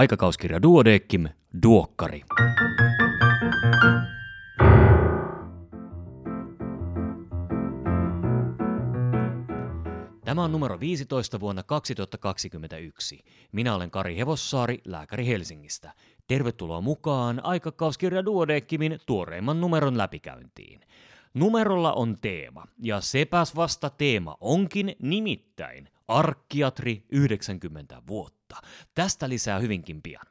Aikakauskirja Duodeckim, Duokkari. Tämä on numero 15 vuonna 2021. Minä olen Kari Hevossaari, lääkäri Helsingistä. Tervetuloa mukaan aikakauskirja Duodeckimin tuoreimman numeron läpikäyntiin. Numerolla on teema, ja sepäs vasta teema onkin nimittäin Arkkiatri 90 vuotta. Tästä lisää hyvinkin pian.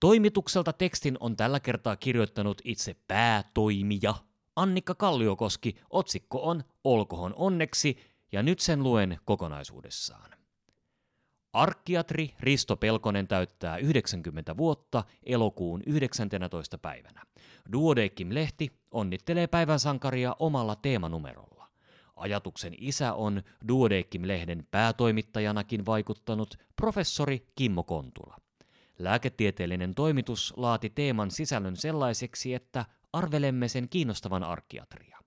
Toimitukselta tekstin on tällä kertaa kirjoittanut itse päätoimija Annikka Kalliokoski. Otsikko on Olkohon onneksi, ja nyt sen luen kokonaisuudessaan. Arkkiatri Risto Pelkonen täyttää 90 vuotta elokuun 19. päivänä. Duodeckim-lehti onnittelee päivän sankaria omalla teemanumerolla. Ajatuksen isä on Duodeckim-lehden päätoimittajanakin vaikuttanut professori Kimmo Kontula. Lääketieteellinen toimitus laati teeman sisällön sellaiseksi, että arvelemme sen kiinnostavan arkkiatria.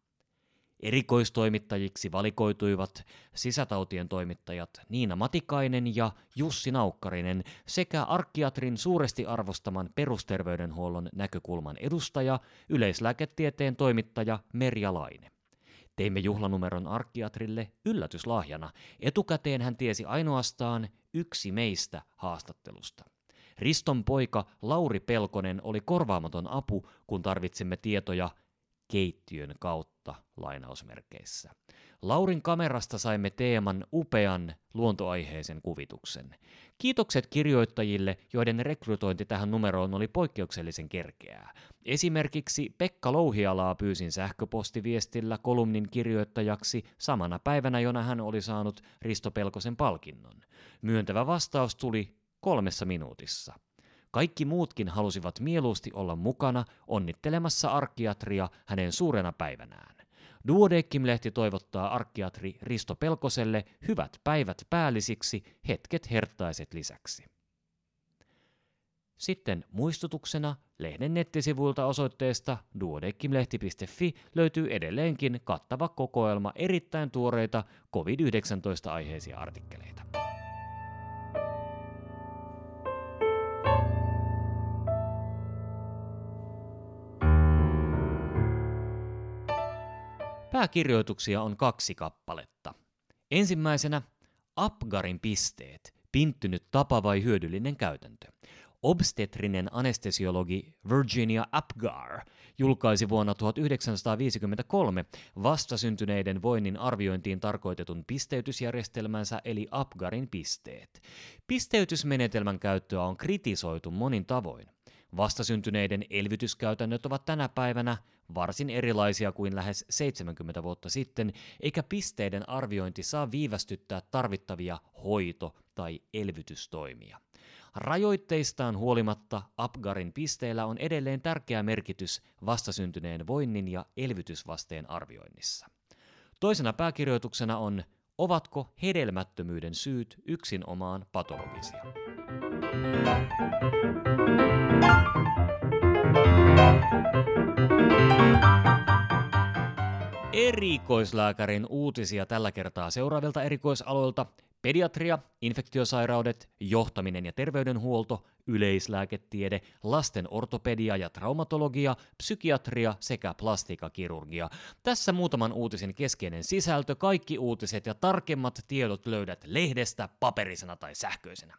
Erikoistoimittajiksi valikoituivat sisätautien toimittajat Niina Matikainen ja Jussi Naukkarinen sekä arkkiatrin suuresti arvostaman perusterveydenhuollon näkökulman edustaja, yleislääketieteen toimittaja Merja Laine. Teimme juhlanumeron arkkiatrille yllätyslahjana. Etukäteen hän tiesi ainoastaan yksi meistä haastattelusta. Riston poika Lauri Pelkonen oli korvaamaton apu, kun tarvitsimme tietoja keittiön kautta lainausmerkeissä. Laurin kamerasta saimme teeman upean luontoaiheisen kuvituksen. Kiitokset kirjoittajille, joiden rekrytointi tähän numeroon oli poikkeuksellisen kerkeää. Esimerkiksi Pekka Louhialaa pyysin sähköpostiviestillä kolumnin kirjoittajaksi samana päivänä, jona hän oli saanut Risto Pelkosen palkinnon. Myöntävä vastaus tuli kolmessa minuutissa. Kaikki muutkin halusivat mieluusti olla mukana onnittelemassa arkkiatria hänen suurena päivänään. Duodeckim-lehti toivottaa arkkiatri Risto Pelkoselle hyvät päivät päällisiksi, hetket herttaiset lisäksi. Sitten muistutuksena lehden nettisivuilta osoitteesta duodekkimlehti.fi löytyy edelleenkin kattava kokoelma erittäin tuoreita COVID-19-aiheisia artikkeleita. Pääkirjoituksia on kaksi kappaletta. Ensimmäisenä Apgarin pisteet, pinttynyt tapa vai hyödyllinen käytäntö. Obstetrinen anestesiologi Virginia Apgar julkaisi vuonna 1953 vastasyntyneiden voinnin arviointiin tarkoitetun pisteytysjärjestelmänsä eli Apgarin pisteet. Pisteytysmenetelmän käyttöä on kritisoitu monin tavoin. Vastasyntyneiden elvytyskäytännöt ovat tänä päivänä varsin erilaisia kuin lähes 70 vuotta sitten, eikä pisteiden arviointi saa viivästyttää tarvittavia hoito- tai elvytystoimia. Rajoitteistaan huolimatta Apgarin pisteillä on edelleen tärkeä merkitys vastasyntyneen voinnin ja elvytysvasteen arvioinnissa. Toisena pääkirjoituksena on Ovatko hedelmättömyyden syyt yksin omaan patologisia? Erikoislääkärin uutisia tällä kertaa seuraavilta erikoisaloilta. Pediatria, infektiosairaudet, johtaminen ja terveydenhuolto, yleislääketiede, lasten ortopedia ja traumatologia, psykiatria sekä plastikakirurgia. Tässä muutaman uutisen keskeinen sisältö, kaikki uutiset ja tarkemmat tiedot löydät lehdestä paperisena tai sähköisenä.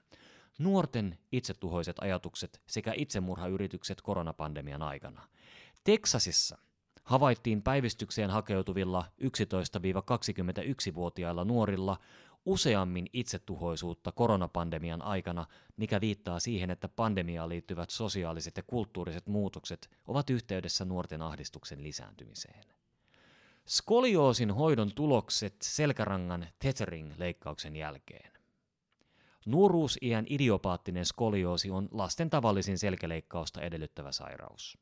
Nuorten itsetuhoiset ajatukset sekä itsemurhayritykset koronapandemian aikana. Teksasissa havaittiin päivystykseen hakeutuvilla 11-21-vuotiailla nuorilla useammin itsetuhoisuutta koronapandemian aikana, mikä viittaa siihen, että pandemiaan liittyvät sosiaaliset ja kulttuuriset muutokset ovat yhteydessä nuorten ahdistuksen lisääntymiseen. Skolioosin hoidon tulokset selkärangan tethering-leikkauksen jälkeen. Nuoruusiän idiopaattinen skolioosi on lasten tavallisin selkäleikkausta edellyttävä sairaus.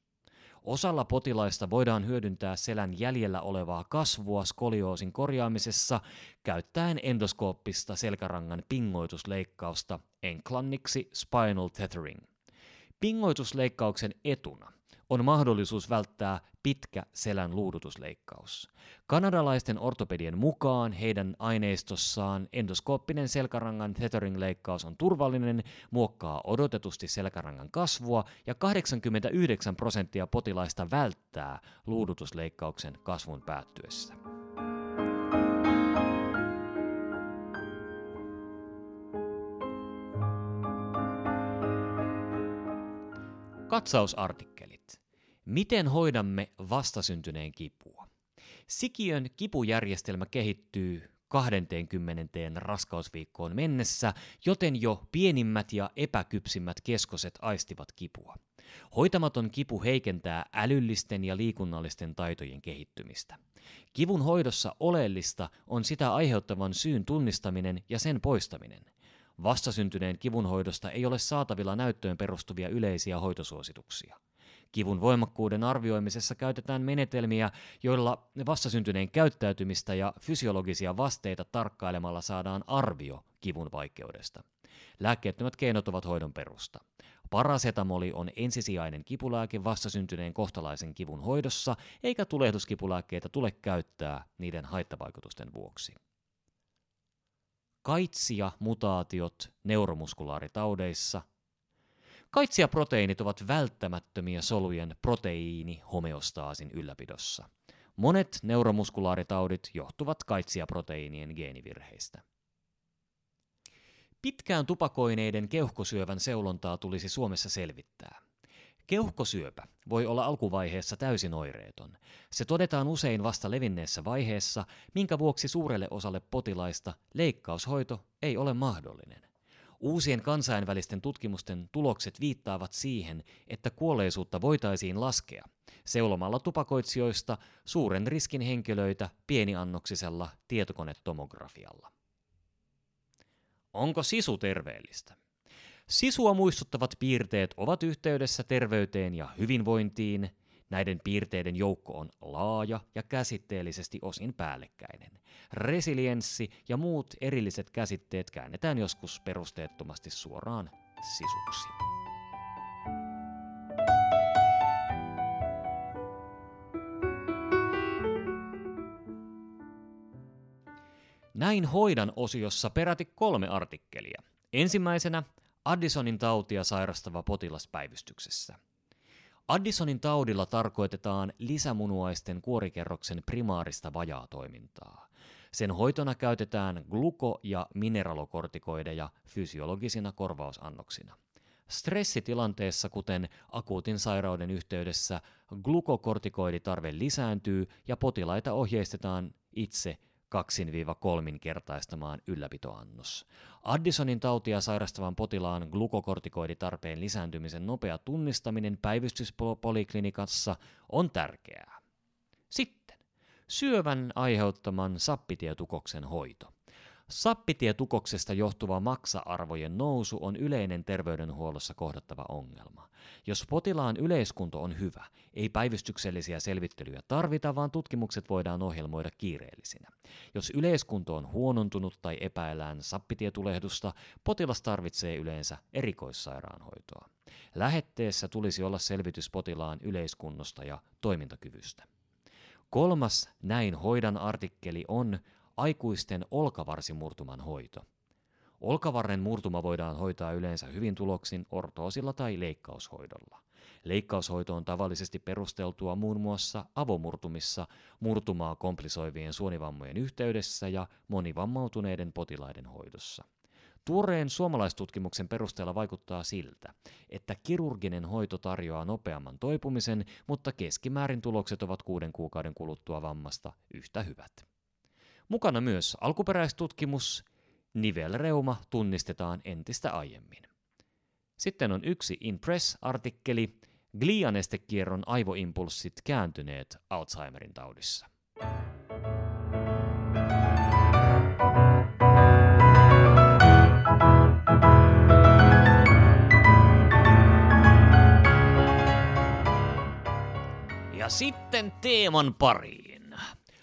Osalla potilaista voidaan hyödyntää selän jäljellä olevaa kasvua skolioosin korjaamisessa käyttäen endoskooppista selkärangan pingoitusleikkausta enklanniksi spinal tethering. Pingoitusleikkauksen etuna on mahdollisuus välttää pitkä selän luudutusleikkaus. Kanadalaisten ortopedien mukaan heidän aineistossaan endoskooppinen selkärangan tethering-leikkaus on turvallinen, muokkaa odotetusti selkärangan kasvua ja 89 prosenttia potilaista välttää luudutusleikkauksen kasvun päättyessä. Katsausartikkelit. Miten hoidamme vastasyntyneen kipua? Sikiön kipujärjestelmä kehittyy 20. raskausviikkoon mennessä, joten jo pienimmät ja epäkypsimmät keskoset aistivat kipua. Hoitamaton kipu heikentää älyllisten ja liikunnallisten taitojen kehittymistä. Kivun hoidossa oleellista on sitä aiheuttavan syyn tunnistaminen ja sen poistaminen. Vastasyntyneen kivunhoidosta ei ole saatavilla näyttöön perustuvia yleisiä hoitosuosituksia. Kivun voimakkuuden arvioimisessa käytetään menetelmiä, joilla vastasyntyneen käyttäytymistä ja fysiologisia vasteita tarkkailemalla saadaan arvio kivun vaikeudesta. Lääkkeettömät keinot ovat hoidon perusta. Parasetamoli on ensisijainen kipulääke vastasyntyneen kohtalaisen kivun hoidossa, eikä tulehduskipulääkkeitä tule käyttää niiden haittavaikutusten vuoksi. Kaitsia mutaatiot neuromuskulaaritaudeissa. Kaitsiaproteiinit ovat välttämättömiä solujen proteiini-homeostaasin ylläpidossa. Monet neuromuskulaaritautit johtuvat kaitsiaproteiinien geenivirheistä. Pitkään tupakoineiden keuhkosyövän seulontaa tulisi Suomessa selvittää. Keuhkosyöpä voi olla alkuvaiheessa täysin oireeton. Se todetaan usein vasta levinneessä vaiheessa, minkä vuoksi suurelle osalle potilaista leikkaushoito ei ole mahdollinen. Uusien kansainvälisten tutkimusten tulokset viittaavat siihen, että kuolleisuutta voitaisiin laskea seulomalla tupakoitsijoista suuren riskin henkilöitä pieniannoksisella tietokonetomografialla. Onko sisu terveellistä? Sisua muistuttavat piirteet ovat yhteydessä terveyteen ja hyvinvointiin. Näiden piirteiden joukko on laaja ja käsitteellisesti osin päällekkäinen. Resilienssi ja muut erilliset käsitteet käännetään joskus perusteettomasti suoraan sisuksi. Näin hoidan osiossa peräti kolme artikkelia. Ensimmäisenä Addisonin tautia sairastava potilas päivystyksessä. Addisonin taudilla tarkoitetaan lisämunuaisten kuorikerroksen primaarista vajaatoimintaa. Sen hoitona käytetään gluko- ja mineralokortikoideja fysiologisina korvausannoksina. Stressitilanteessa, kuten akuutin sairauden yhteydessä, glukokortikoiditarve lisääntyy ja potilaita ohjeistetaan itse kaksin-kolminkertaistamaan ylläpitoannos. Addisonin tautia sairastavan potilaan glukokortikoiditarpeen lisääntymisen nopea tunnistaminen päivystyspoliklinikassa on tärkeää. Sitten syövän aiheuttaman sappitietukoksen hoito. Sappitietukoksesta johtuva maksa-arvojen nousu on yleinen terveydenhuollossa kohdattava ongelma. Jos potilaan yleiskunto on hyvä, ei päivystyksellisiä selvittelyjä tarvita, vaan tutkimukset voidaan ohjelmoida kiireellisinä. Jos yleiskunto on huonontunut tai epäillään sappitietulehdusta, potilas tarvitsee yleensä erikoissairaanhoitoa. Lähetteessä tulisi olla selvitys potilaan yleiskunnosta ja toimintakyvystä. Kolmas näin hoidan artikkeli on aikuisten olkavarsimurtuman hoito. Olkavarren murtuma voidaan hoitaa yleensä hyvin tuloksin ortoosilla tai leikkaushoidolla. Leikkaushoito on tavallisesti perusteltua muun muassa avomurtumissa, murtumaa komplisoivien suonivammojen yhteydessä ja monivammautuneiden potilaiden hoidossa. Tuoreen suomalaistutkimuksen perusteella vaikuttaa siltä, että kirurginen hoito tarjoaa nopeamman toipumisen, mutta keskimäärin tulokset ovat kuuden kuukauden kuluttua vammasta yhtä hyvät. Mukana myös alkuperäistutkimus, nivelreuma tunnistetaan entistä aiemmin. Sitten on yksi Impress-artikkeli, glianestekierron aivoimpulssit kääntyneet Alzheimerin taudissa. Ja sitten teeman pariin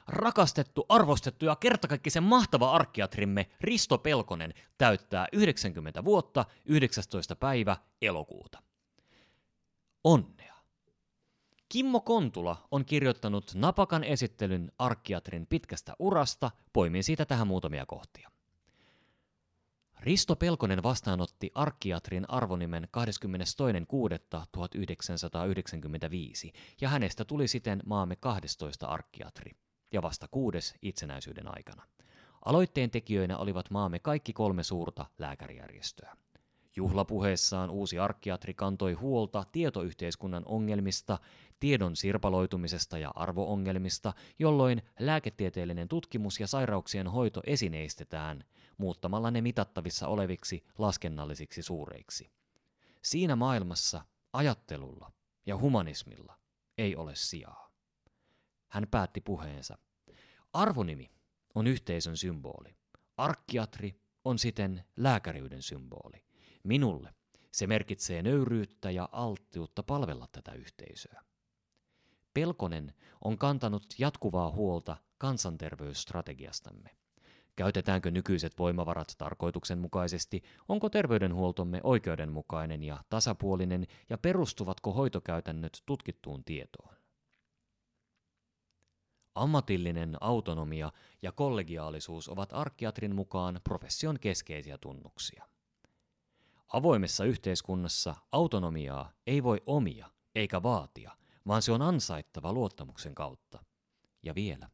rakastettu, arvostettu ja kertakaikkisen mahtava arkkiatrimme Risto Pelkonen täyttää 90 vuotta 19. päivä elokuuta. Onnea! Kimmo Kontula on kirjoittanut napakan esittelyn arkkiatrin pitkästä urasta, poimin siitä tähän muutamia kohtia. Risto Pelkonen vastaanotti arkkiatrin arvonimen 22.6.1995 ja hänestä tuli siten maamme 12 arkkiatri ja vasta kuudes itsenäisyyden aikana. Aloitteen tekijöinä olivat maamme kaikki kolme suurta lääkärijärjestöä. Juhlapuheessaan uusi arkkiatri kantoi huolta tietoyhteiskunnan ongelmista, tiedon sirpaloitumisesta ja arvoongelmista, jolloin lääketieteellinen tutkimus ja sairauksien hoito esineistetään, muuttamalla ne mitattavissa oleviksi laskennallisiksi suureiksi. Siinä maailmassa ajattelulla ja humanismilla ei ole sijaa. Hän päätti puheensa. Arvonimi on yhteisön symboli. Arkkiatri on siten lääkäriyden symboli. Minulle se merkitsee nöyryyttä ja alttiutta palvella tätä yhteisöä. Pelkonen on kantanut jatkuvaa huolta kansanterveysstrategiastamme. Käytetäänkö nykyiset voimavarat tarkoituksenmukaisesti, onko terveydenhuoltomme oikeudenmukainen ja tasapuolinen ja perustuvatko hoitokäytännöt tutkittuun tietoon. Ammatillinen autonomia ja kollegiaalisuus ovat arkkiatrin mukaan profession keskeisiä tunnuksia. Avoimessa yhteiskunnassa autonomiaa ei voi omia eikä vaatia, vaan se on ansaittava luottamuksen kautta. Ja vielä.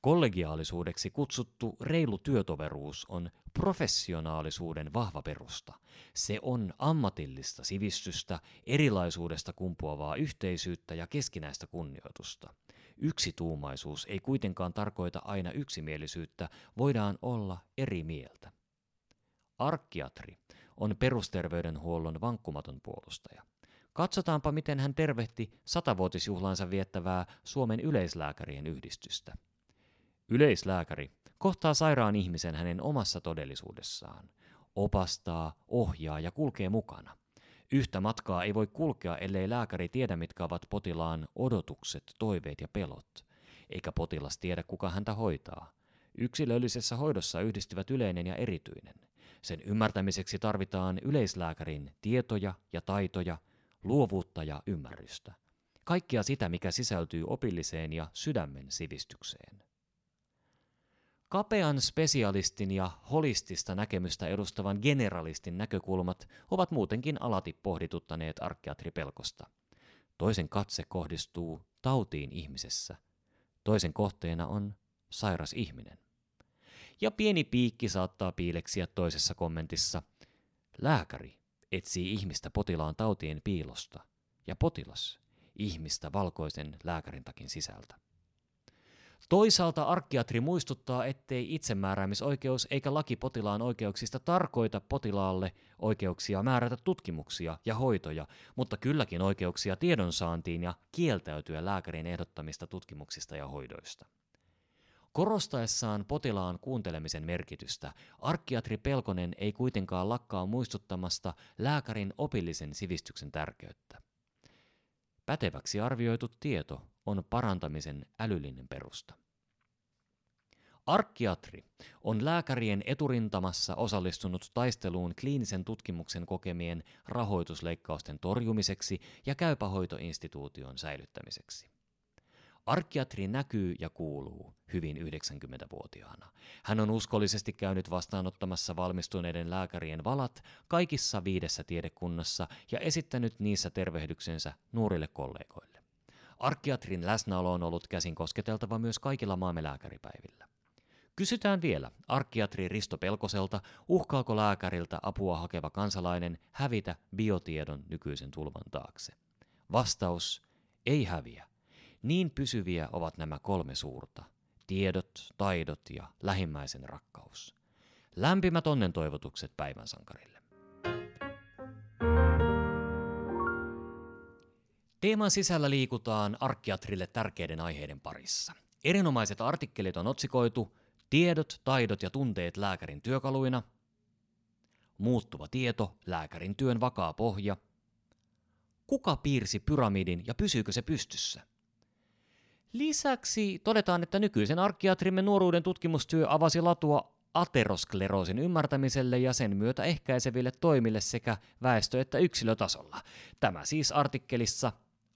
Kollegiaalisuudeksi kutsuttu reilu työtoveruus on professionaalisuuden vahva perusta. Se on ammatillista sivistystä, erilaisuudesta kumpuavaa yhteisyyttä ja keskinäistä kunnioitusta. Yksituumaisuus ei kuitenkaan tarkoita aina yksimielisyyttä, voidaan olla eri mieltä. Arkkiatri on perusterveydenhuollon vankkumaton puolustaja. Katsotaanpa, miten hän tervehti satavuotisjuhlansa viettävää Suomen yleislääkärien yhdistystä. Yleislääkäri kohtaa sairaan ihmisen hänen omassa todellisuudessaan, opastaa, ohjaa ja kulkee mukana. Yhtä matkaa ei voi kulkea, ellei lääkäri tiedä, mitkä ovat potilaan odotukset, toiveet ja pelot, eikä potilas tiedä, kuka häntä hoitaa. Yksilöllisessä hoidossa yhdistyvät yleinen ja erityinen. Sen ymmärtämiseksi tarvitaan yleislääkärin tietoja ja taitoja, luovuutta ja ymmärrystä. Kaikkea sitä, mikä sisältyy opilliseen ja sydämen sivistykseen. Kapean spesialistin ja holistista näkemystä edustavan generalistin näkökulmat ovat muutenkin alati pohdituttaneet arkkiatri Pelkosta. Toisen katse kohdistuu tautiin ihmisessä. Toisen kohteena on sairas ihminen. Ja pieni piikki saattaa piileksiä toisessa kommentissa. Lääkäri etsii ihmistä potilaan tautien piilosta ja potilas ihmistä valkoisen lääkärin takin sisältä. Toisaalta arkkiatri muistuttaa, ettei itsemääräämisoikeus eikä laki potilaan oikeuksista tarkoita potilaalle oikeuksia määrätä tutkimuksia ja hoitoja, mutta kylläkin oikeuksia tiedonsaantiin ja kieltäytyä lääkärin ehdottamista tutkimuksista ja hoidoista. Korostaessaan potilaan kuuntelemisen merkitystä, arkkiatri Pelkonen ei kuitenkaan lakkaa muistuttamasta lääkärin opillisen sivistyksen tärkeyttä. Päteväksi arvioitu tieto on parantamisen älyllinen perusta. Arkkiatri on lääkärien eturintamassa osallistunut taisteluun kliinisen tutkimuksen kokemien rahoitusleikkausten torjumiseksi ja käypähoitoinstituution säilyttämiseksi. Arkkiatri näkyy ja kuuluu hyvin 90-vuotiaana. Hän on uskollisesti käynyt vastaanottamassa valmistuneiden lääkärien valat kaikissa viidessä tiedekunnassa ja esittänyt niissä tervehdyksensä nuorille kollegoille. Arkkiatrin läsnäolo on ollut käsin kosketeltava myös kaikilla maamme lääkäripäivillä. Kysytään vielä arkkiatri Risto Pelkoselta, uhkaako lääkäriltä apua hakeva kansalainen hävitä biotiedon nykyisen tulvan taakse. Vastaus, ei häviä. Niin pysyviä ovat nämä kolme suurta, tiedot, taidot ja lähimmäisen rakkaus. Lämpimät onnen toivotukset päivän sankarille. Teeman sisällä liikutaan arkkiatrille tärkeiden aiheiden parissa. Erinomaiset artikkelit on otsikoitu Tiedot, taidot ja tunteet lääkärin työkaluina, Muuttuva tieto, lääkärin työn vakaa pohja, Kuka piirsi pyramidin ja pysyykö se pystyssä? Lisäksi todetaan, että nykyisen arkkiatrimme nuoruuden tutkimustyö avasi latua ateroskleroosin ymmärtämiselle ja sen myötä ehkäiseville toimille sekä väestö- että yksilötasolla. Tämä siis artikkelissa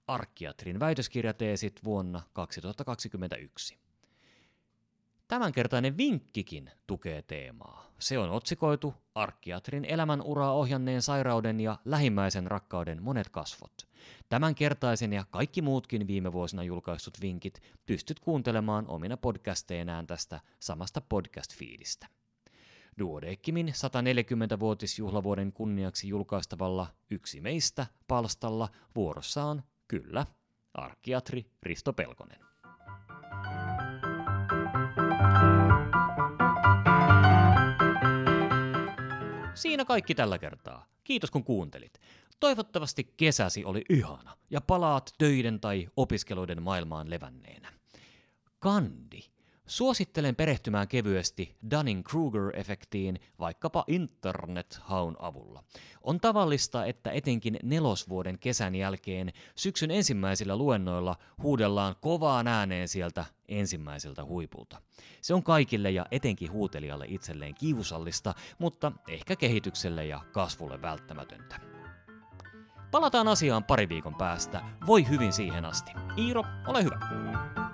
arkkiatrin väitöskirjateesit vuonna 2021. Tämänkertainen vinkkikin tukee teemaa. Se on otsikoitu Arkkiatrin elämän uraa ohjanneen sairauden ja lähimmäisen rakkauden monet kasvot. Tämänkertaisen ja kaikki muutkin viime vuosina julkaistut vinkit pystyt kuuntelemaan omina podcasteinään tästä samasta podcast-fiidistä. Duodeckimin 140-vuotisjuhlavuoden kunniaksi julkaistavalla Yksi meistä palstalla vuorossa on, kyllä, arkkiatri Risto Pelkonen. Siinä kaikki tällä kertaa. Kiitos kun kuuntelit. Toivottavasti kesäsi oli ihana ja palaat töiden tai opiskeluiden maailmaan levänneenä. Kandi Suosittelen perehtymään kevyesti Dunning-Kruger-efektiin vaikkapa internet-haun avulla. On tavallista, että etenkin nelosvuoden kesän jälkeen syksyn ensimmäisillä luennoilla huudellaan kovaan ääneen sieltä ensimmäiseltä huipulta. Se on kaikille ja etenkin huutelijalle itselleen kiusallista, mutta ehkä kehitykselle ja kasvulle välttämätöntä. Palataan asiaan pari viikon päästä. Voi hyvin siihen asti. Iiro, ole hyvä.